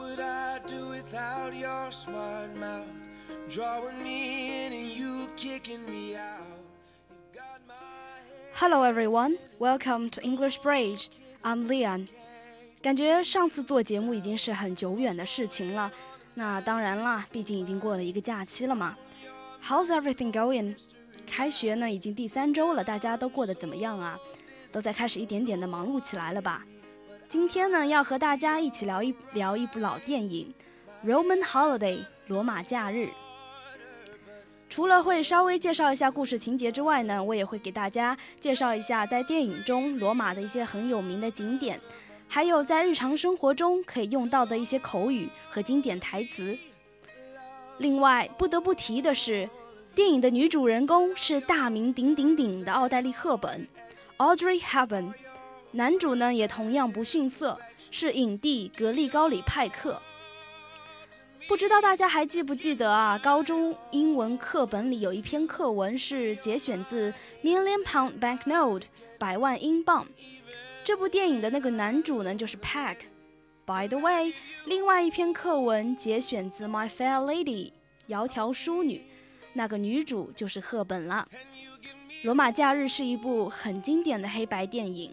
would I do without your smart mouth? Drawing me in and you kicking me out. Got my Hello everyone, welcome to English Bridge. I'm Leon. 感觉上次做节目已经是很久远的事情了。那当然啦，毕竟已经过了一个假期了嘛。How's everything going？开学呢已经第三周了，大家都过得怎么样啊？都在开始一点点的忙碌起来了吧？今天呢，要和大家一起聊一聊一部老电影《Roman Holiday》罗马假日。除了会稍微介绍一下故事情节之外呢，我也会给大家介绍一下在电影中罗马的一些很有名的景点，还有在日常生活中可以用到的一些口语和经典台词。另外，不得不提的是，电影的女主人公是大名鼎鼎鼎的奥黛丽·赫本 （Audrey Hepburn）。男主呢也同样不逊色，是影帝格利高里派克。不知道大家还记不记得啊？高中英文课本里有一篇课文是节选自《Million Pound Banknote》百万英镑。这部电影的那个男主呢就是 Pack。By the way，另外一篇课文节选自《My Fair Lady》窈窕淑女，那个女主就是赫本了。《罗马假日》是一部很经典的黑白电影。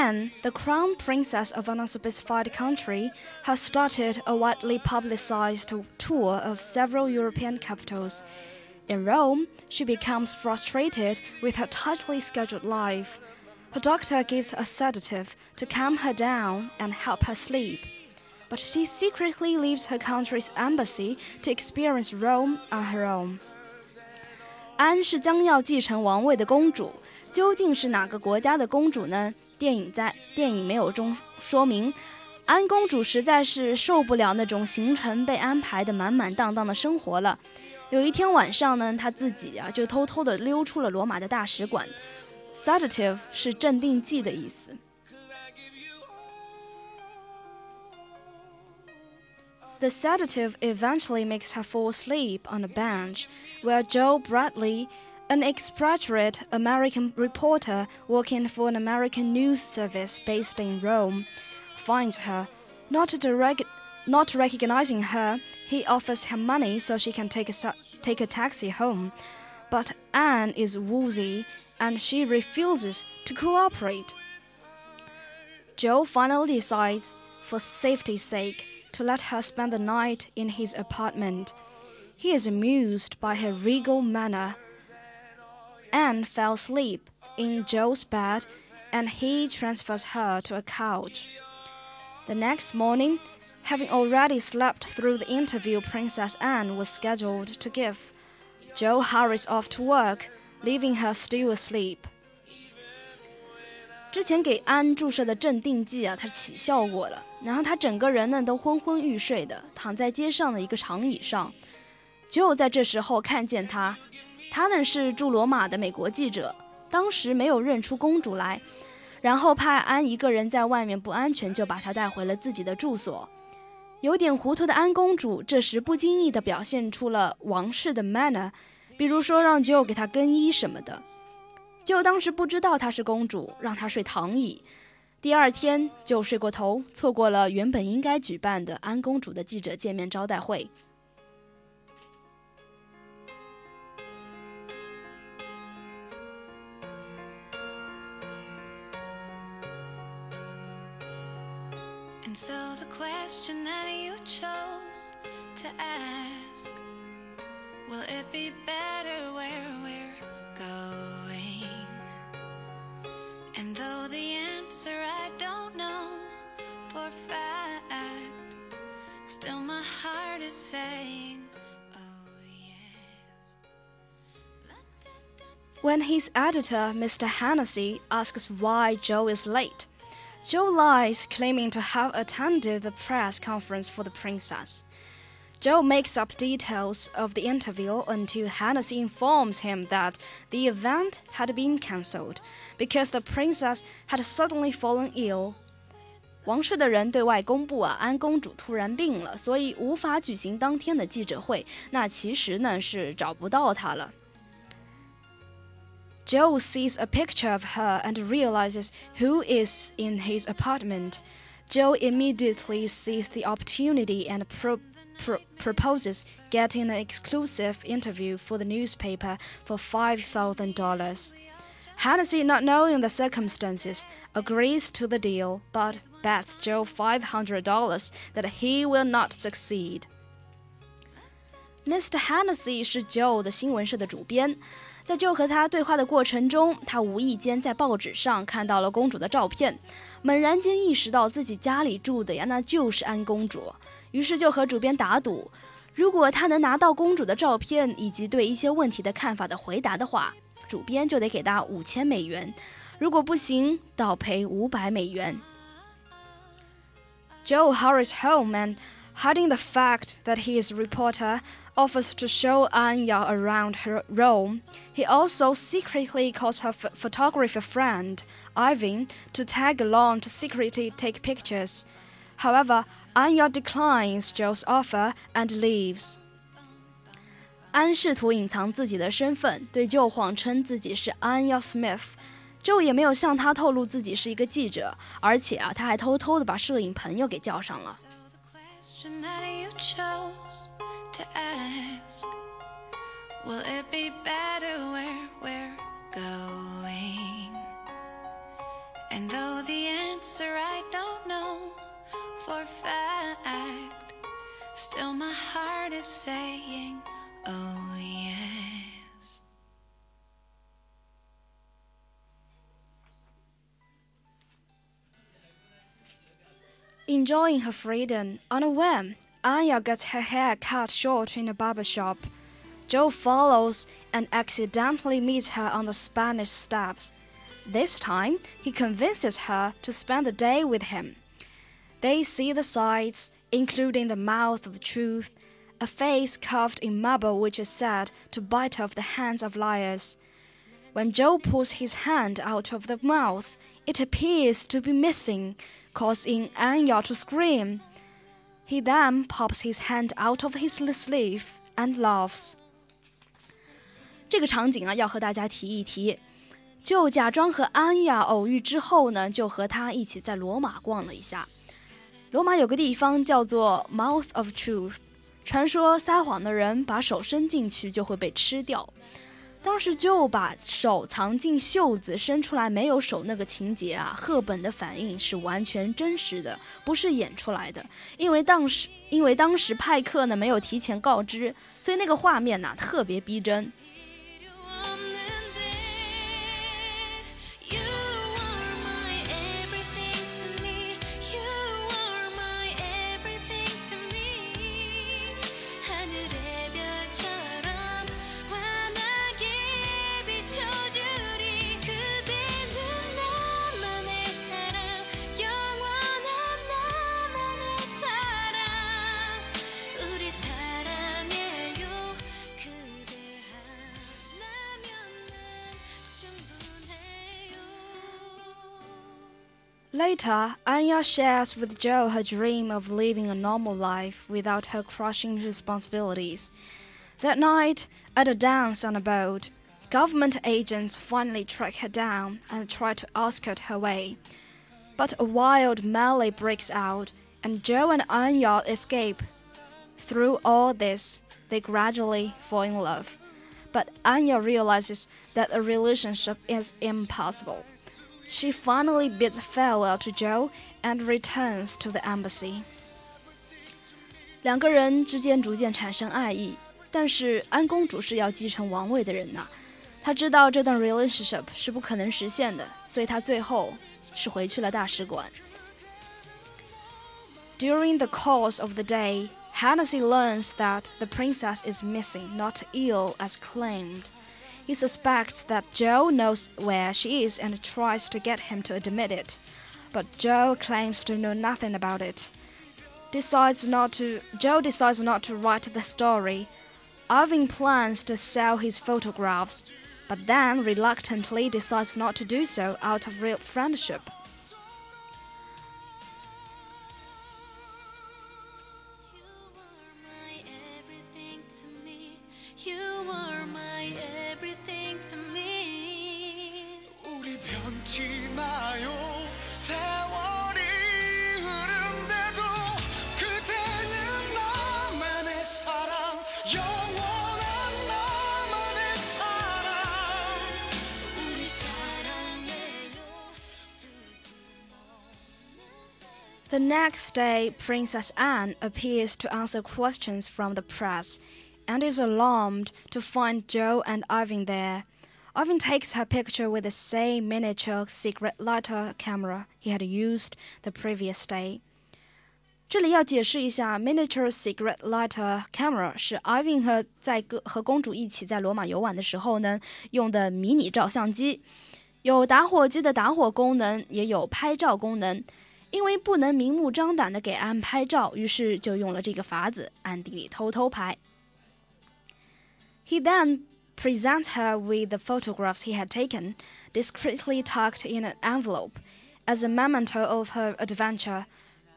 Anne, the crown princess of an unspecified country, has started a widely publicized tour of several European capitals. In Rome, she becomes frustrated with her tightly scheduled life. Her doctor gives her a sedative to calm her down and help her sleep. But she secretly leaves her country's embassy to experience Rome on her own. 安是将要继承王位的公主， 究竟是哪个国家的公主呢？电影在电影没有中说明。安公主实在是受不了那种行程被安排的满满当当的生活了。有一天晚上呢，她自己啊就偷偷的溜出了罗马的大使馆。Sedative 是镇定剂的意思。The sedative eventually makes her fall asleep on a bench, where Joe Bradley, an expatriate American reporter working for an American news service based in Rome, finds her. Not, direct, not recognizing her, he offers her money so she can take a, take a taxi home. But Anne is woozy and she refuses to cooperate. Joe finally decides, for safety's sake, to let her spend the night in his apartment. He is amused by her regal manner. Anne fell asleep in Joe's bed and he transfers her to a couch. The next morning, having already slept through the interview Princess Anne was scheduled to give, Joe hurries off to work, leaving her still asleep. 之前给安注射的镇定剂啊，它起效果了，然后他整个人呢都昏昏欲睡的躺在街上的一个长椅上。只有在这时候看见他， 他呢是驻罗马的美国记者，当时没有认出公主来，然后怕安一个人在外面不安全，就把她带回了自己的住所。有点糊涂的安公主这时不经意地表现出了王室的 manner，比如说让九给她更衣什么的。就当时不知道她是公主，让她睡躺椅。第二天就睡过头，错过了原本应该举办的安公主的记者见面招待会。And so the question that you chose to ask Will it be better where we're going? And though the answer I don't know for fact, still my heart is saying, Oh. When his editor, Mr. Hennessy, asks why Joe is late, Joe lies, claiming to have attended the press conference for the princess. Joe makes up details of the interview until Hennessy informs him that the event had been cancelled because the princess had suddenly fallen ill 王室的人对外公布啊，安公主突然病了，所以无法举行当天的记者会。那其实呢是找不到她了。Joe sees a picture of her and realizes who is in his apartment. Joe immediately sees the opportunity and pro pro proposes getting an exclusive interview for the newspaper for $5,000. Hennessy, not knowing the circumstances, agrees to the deal, but bets Joe $500 that he will not succeed. Mr. Hennessy 是 Joe 的新闻社的主编，在 Joe 和他对话的过程中，他无意间在报纸上看到了公主的照片，猛然间意识到自己家里住的呀，那就是安公主，于是就和主编打赌，如果他能拿到公主的照片以及对一些问题的看法的回答的话，主编就得给他五千美元，如果不行，倒赔五百美元。Joe hurries home and, hiding the fact that he is reporter, offers to show Anya around her Rome. He also secretly calls her photographer friend, Ivan, to tag along to secretly take pictures. However, Anya declines Joe's offer and leaves. 安试图隐藏自己的身份，对 Joe 谎称自己是 Anya Smith。Joe 也没有向他透露自己是一个记者，而且啊，他还偷偷的把摄影朋友给叫上了。Will it be better where we're going? And though the answer I don't know for fact, still my heart is saying, oh Enjoying her freedom, on a whim, Anya gets her hair cut short in a barber shop. Joe follows and accidentally meets her on the Spanish steps. This time, he convinces her to spend the day with him. They see the sights, including the mouth of truth, a face carved in marble which is said to bite off the hands of liars. When Joe pulls his hand out of the mouth, it appears to be missing, causing Anya to scream. He then pops his hand out of his sleeve and laughs. 这个场景啊，要和大家提一提。就假装和安雅偶遇之后呢，就和他一起在罗马逛了一下。罗马有个地方叫做 Mouth of Truth，传说撒谎的人把手伸进去就会被吃掉。当时就把手藏进袖子伸出来没有手那个情节啊，赫本的反应是完全真实的，不是演出来的。因为当时因为当时派克呢没有提前告知，所以那个画面呐特别逼真。Later, Anya shares with Joe her dream of living a normal life without her crushing responsibilities. That night, at a dance on a boat, government agents finally track her down and try to escort her away. But a wild melee breaks out, and Joe and Anya escape. Through all this, they gradually fall in love. But Anya realizes that a relationship is impossible she finally bids farewell to Joe and returns to the embassy. 两个人之间逐渐产生爱意，但是安公主是要继承王位的人呐，她知道这段 relationship 是不可能实现的，所以她最后是回去了大使馆。During the course of the day, Hennessy learns that the princess is missing, not ill as claimed. He suspects that Joe knows where she is and tries to get him to admit it. But Joe claims to know nothing about it. Decides not to Joe decides not to write the story. Irving plans to sell his photographs, but then reluctantly decides not to do so out of real friendship. 변치 마요 세월이 흐른대도 그대는 나만의 사랑 영원한 나만의 사랑 우리 사랑해요 The next day, Princess Anne appears to answer questions from the press and is alarmed to find Joe and Ivan there. Ivan takes her picture with the same miniature secret lighter camera he had used the previous day. 这里要解释一下，miniature secret lighter camera 是 Ivan 和在个和公主一起在罗马游玩的时候呢用的迷你照相机，有打火机的打火功能，也有拍照功能。因为不能明目张胆的给安拍照，于是就用了这个法子，暗地里偷偷拍。He then presents her with the photographs he had taken, discreetly tucked in an envelope, as a memento of her adventure.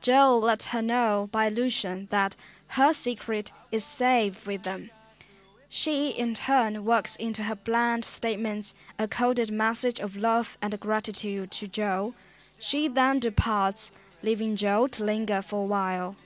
Joe lets her know by allusion that her secret is safe with them. She, in turn, works into her bland statements a coded message of love and gratitude to Joe. She then departs, leaving Joe to linger for a while.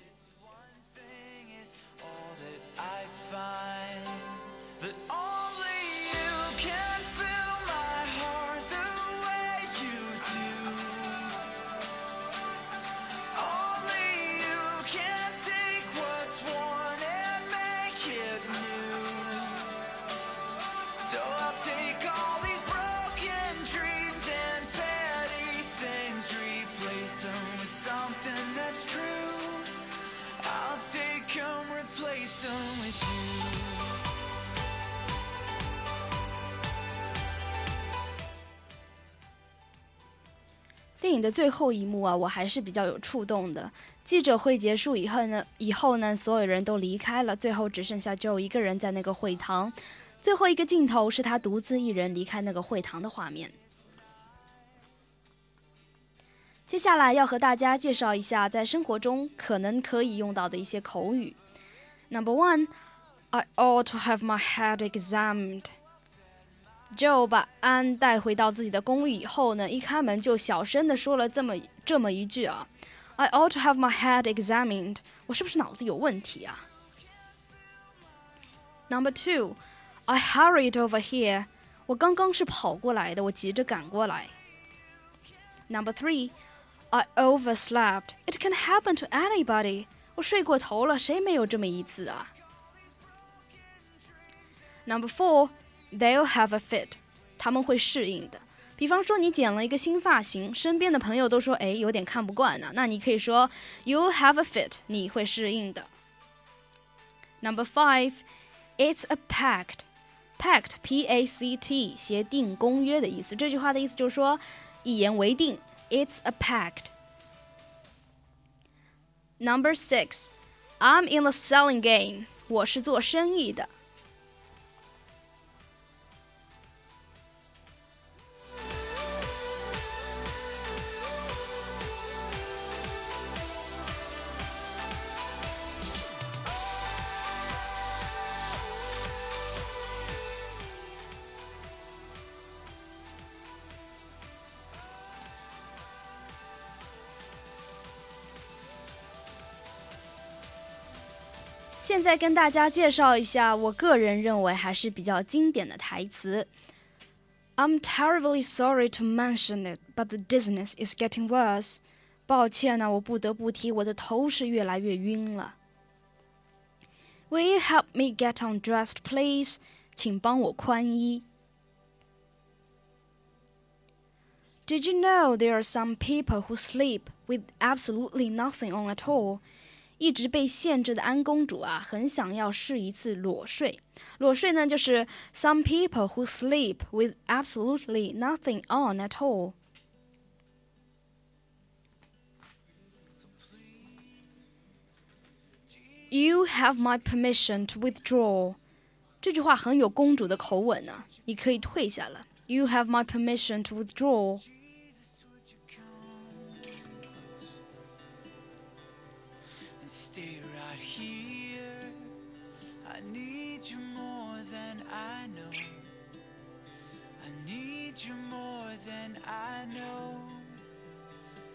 电影的最后一幕啊，我还是比较有触动的。记者会结束以后呢，以后呢，所有人都离开了，最后只剩下 Joe 一个人在那个会堂。最后一个镜头是他独自一人离开那个会堂的画面。接下来要和大家介绍一下在生活中可能可以用到的一些口语。Number one, I ought to have my head examined. Joe 把安带回到自己的公寓以后呢，一开门就小声的说了这么这么一句啊：“I ought to have my head examined。”我是不是脑子有问题啊？Number two, I hurried over here。我刚刚是跑过来的，我急着赶过来。Number three, I overslept. It can happen to anybody. 我睡过头了，谁没有这么一次啊？Number four, they'll have a fit. 他们会适应的。比方说，你剪了一个新发型，身边的朋友都说：“哎，有点看不惯呢。”那你可以说 “You have a fit”，你会适应的。Number five, it's a pact. Pact, P-A-C-T，协定、公约的意思。这句话的意思就是说，一言为定。It's a pact. Number six, I'm in the selling game. 我是做生意的。 现在跟大家介绍一下，我个人认为还是比较经典的台词。I'm terribly sorry to mention it, but the dizziness is getting worse. 抱歉呢，我不得不提，我的头是越来越晕了。Will you help me get undressed, please? 请帮我宽衣。Did you know there are some people who sleep with absolutely nothing on at all? 一直被限制的安公主啊，很想要试一次裸睡。裸睡呢，就是 some people who sleep with absolutely nothing on at all。You have my permission to withdraw。这句话很有公主的口吻呢、啊，你可以退下了。You have my permission to withdraw。 Stay right here. I need you more than I know. I need you more than I know.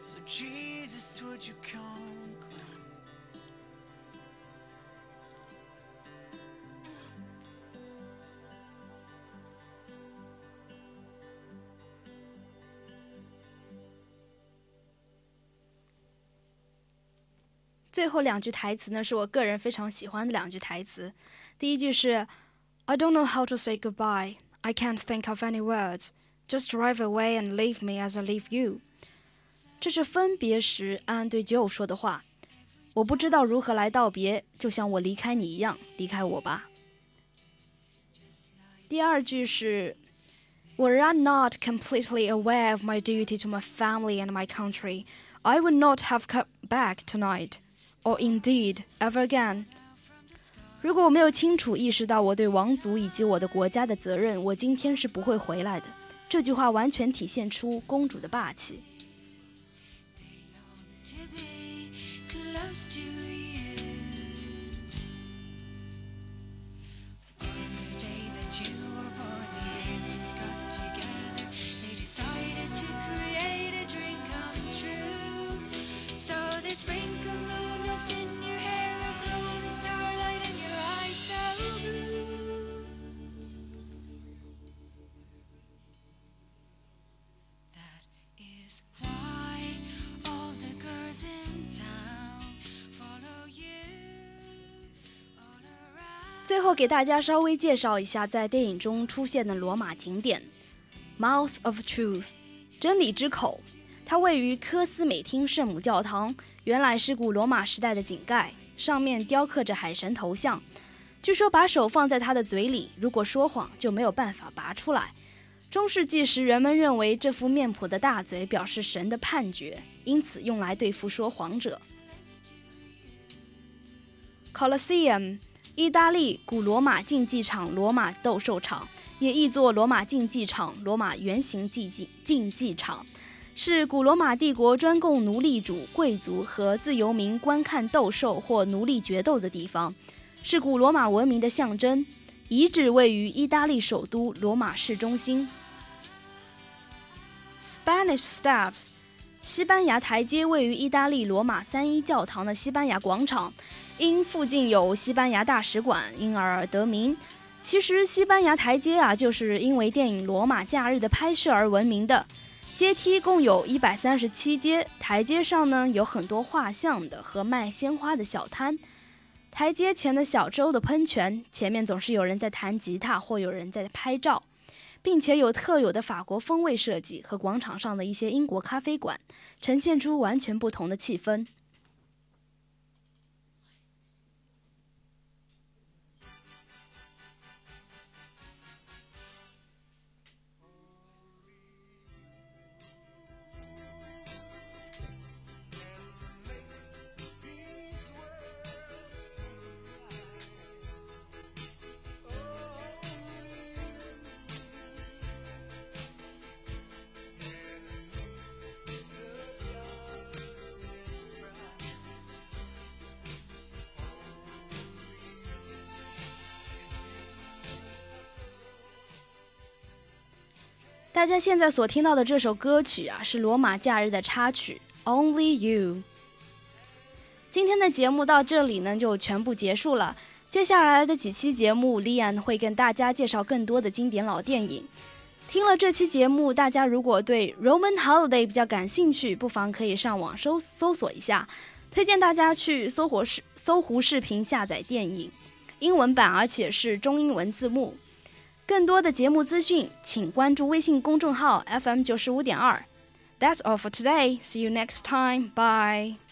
So, Jesus, would you come 最后两句台词呢，是我个人非常喜欢的两句台词。第一句是 "I don't know how to say goodbye. I can't think of any words. Just drive away and leave me as I leave you." 这是分别时安对 Joe 说的话。我不知道如何来道别，就像我离开你一样，离开我吧。第二句是 Were I not completely aware of my duty to my family and my country, I would not have come back tonight, Or indeed ever again. 如果我没有清楚意识到我对王族以及我的国家的责任，我今天是不会回来的。这句话完全体现出公主的霸气。最后给大家稍微介绍一下在电影中出现的罗马景点 ——Mouth of Truth，真理之口。它位于科斯美汀圣母教堂，原来是古罗马时代的井盖，上面雕刻着海神头像。据说把手放在他的嘴里，如果说谎就没有办法拔出来。中世纪时，人们认为这副面谱的大嘴表示神的判决，因此用来对付说谎者。Colosseum，意大利古罗马竞技场、罗马斗兽场，也译作罗马竞技场、罗马圆形竞技竞技场，是古罗马帝国专供奴隶主、贵族和自由民观看斗兽或奴隶决斗的地方，是古罗马文明的象征。遗址位于意大利首都罗马市中心。Spanish Steps，西班牙台阶位于意大利罗马三一教堂的西班牙广场，因附近有西班牙大使馆，因而得名。其实西班牙台阶啊，就是因为电影《罗马假日》的拍摄而闻名的。阶梯共有一百三十七阶，台阶上呢有很多画像的和卖鲜花的小摊。台阶前的小舟的喷泉，前面总是有人在弹吉他或有人在拍照，并且有特有的法国风味设计和广场上的一些英国咖啡馆，呈现出完全不同的气氛。大家现在所听到的这首歌曲啊，是《罗马假日》的插曲《Only You》。今天的节目到这里呢，就全部结束了。接下来的几期节目，莉安会跟大家介绍更多的经典老电影。听了这期节目，大家如果对《Roman Holiday》比较感兴趣，不妨可以上网搜搜索一下。推荐大家去搜狐视搜狐视频下载电影英文版，而且是中英文字幕。更多的节目资讯，请关注微信公众号 FM 九十五点二。That's all for today. See you next time. Bye.